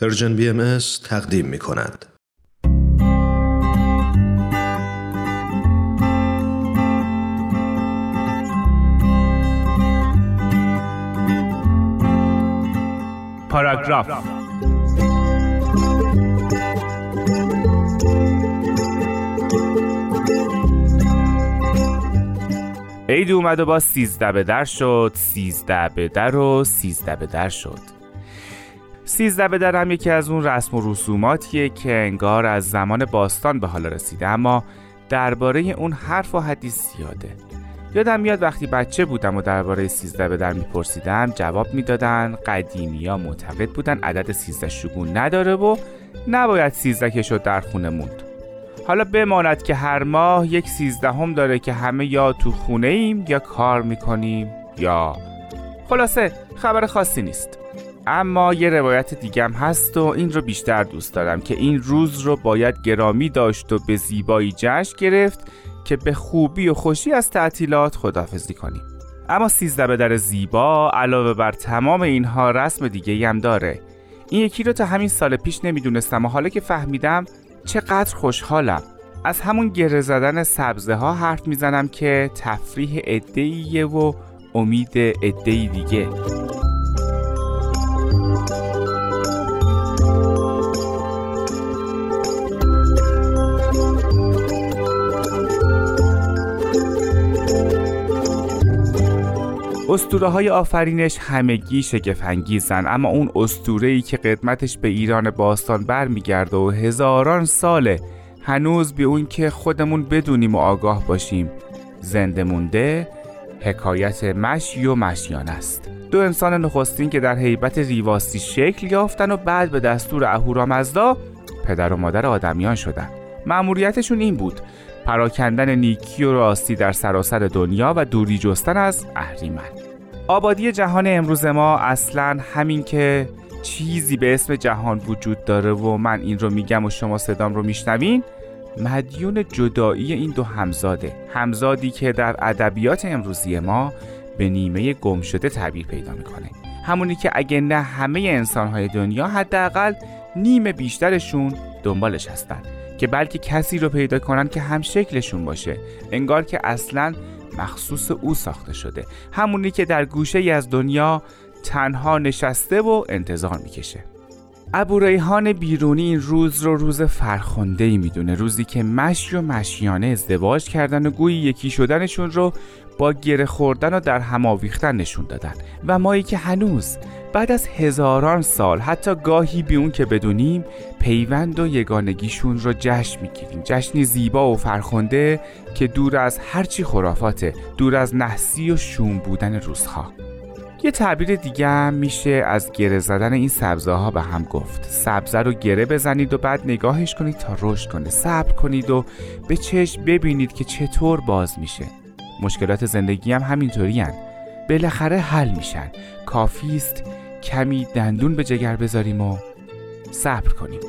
پرژن بی ام تقدیم می کند. پاراگراف عید اومد و با سیزده به در شد سیزده به در و سیزده به در شد سیزده به درم یکی از اون رسم و رسوماتیه که انگار از زمان باستان به حال رسیده اما درباره اون حرف و حدیث زیاده. یادم میاد وقتی بچه بودم و درباره سیزده به در میپرسیدم جواب می‌دادن قدیمی ها معتقد بودن عدد سیزده شگون نداره و نباید سیزده که شد در خونه موند. حالا بماند که هر ماه یک سیزدهم داره که همه یا تو خونه ایم یا کار می‌کنیم یا خلاصه خبر خاصی نیست. اما یه روایت دیگم هست و این رو بیشتر دوست دارم که این روز رو باید گرامی داشت و به زیبایی جشن گرفت که به خوبی و خوشی از تعطیلات خدافزی کنیم. اما سیزده به در زیبا علاوه بر تمام اینها رسم دیگه هم داره. این یکی رو تا همین سال پیش نمی‌دونستم و حالا که فهمیدم چقدر خوشحالم. از همون گره زدن سبزه ها حرف می‌زنم که تفریح ادهیه و امید ادهی دیگه. اسطوره های آفرینش همگی شگفنگیزن اما اون اسطوره ای که قدمتش به ایران باستان برمیگرده و هزاران ساله هنوز به اون که خودمون بدونیم و آگاه باشیم. زنده مونده حکایت مشی و مشیان است. دو انسان نخستین که در حیبت ریواستی شکل یافتن و بعد به دستور اهورامزدا پدر و مادر آدمیان شدن. مأموریتشون این بود. پراکندن نیکی و راستی در سراسر دنیا و دوری جستن از اهریمن آبادی جهان امروز ما اصلا همین که چیزی به اسم جهان وجود داره و من این رو میگم و شما صدام رو میشنوین مدیون جدایی این دو همزاده. همزادی که در ادبیات امروزی ما به نیمه گم شده تعبیر پیدا می‌کنه. همونی که اگه نه همه انسانهای دنیا حداقل نیم بیشترشون دنبالش هستند که بلکه کسی رو پیدا کنن که هم شکلشون باشه. انگار که اصلا مخصوص او ساخته شده. همونی که در گوشه ای از دنیا تنها نشسته و انتظار می‌کشه. ابو ریحان بیرونی این روز رو روز فرخنده ای می‌دونه. روزی که مشی و مشیانه ازدواج کردن و گویی یکی شدنشون رو با گره خوردن و در هم آویختن نشون دادن. و مایی که هنوز بعد از هزاران سال حتی گاهی بی اون که بدونیم پیوند و یگانگیشون رو جشن می‌گیریم. جشنی زیبا و فرخنده که دور از هرچی خرافاته دور از نحسی و شوم بودن روزها. یه تعبیر دیگه هم میشه از گره زدن این سبزه ها به هم گفت. سبزه رو گره بزنید و بعد نگاهش کنید تا رشد کنه. صبر کنید و به چشم ببینید که چطور باز میشه. مشکلات زندگی هم همینطوری هن. بالاخره حل میشن. کافی است کمی دندون به جگر بذاریم و صبر کنیم.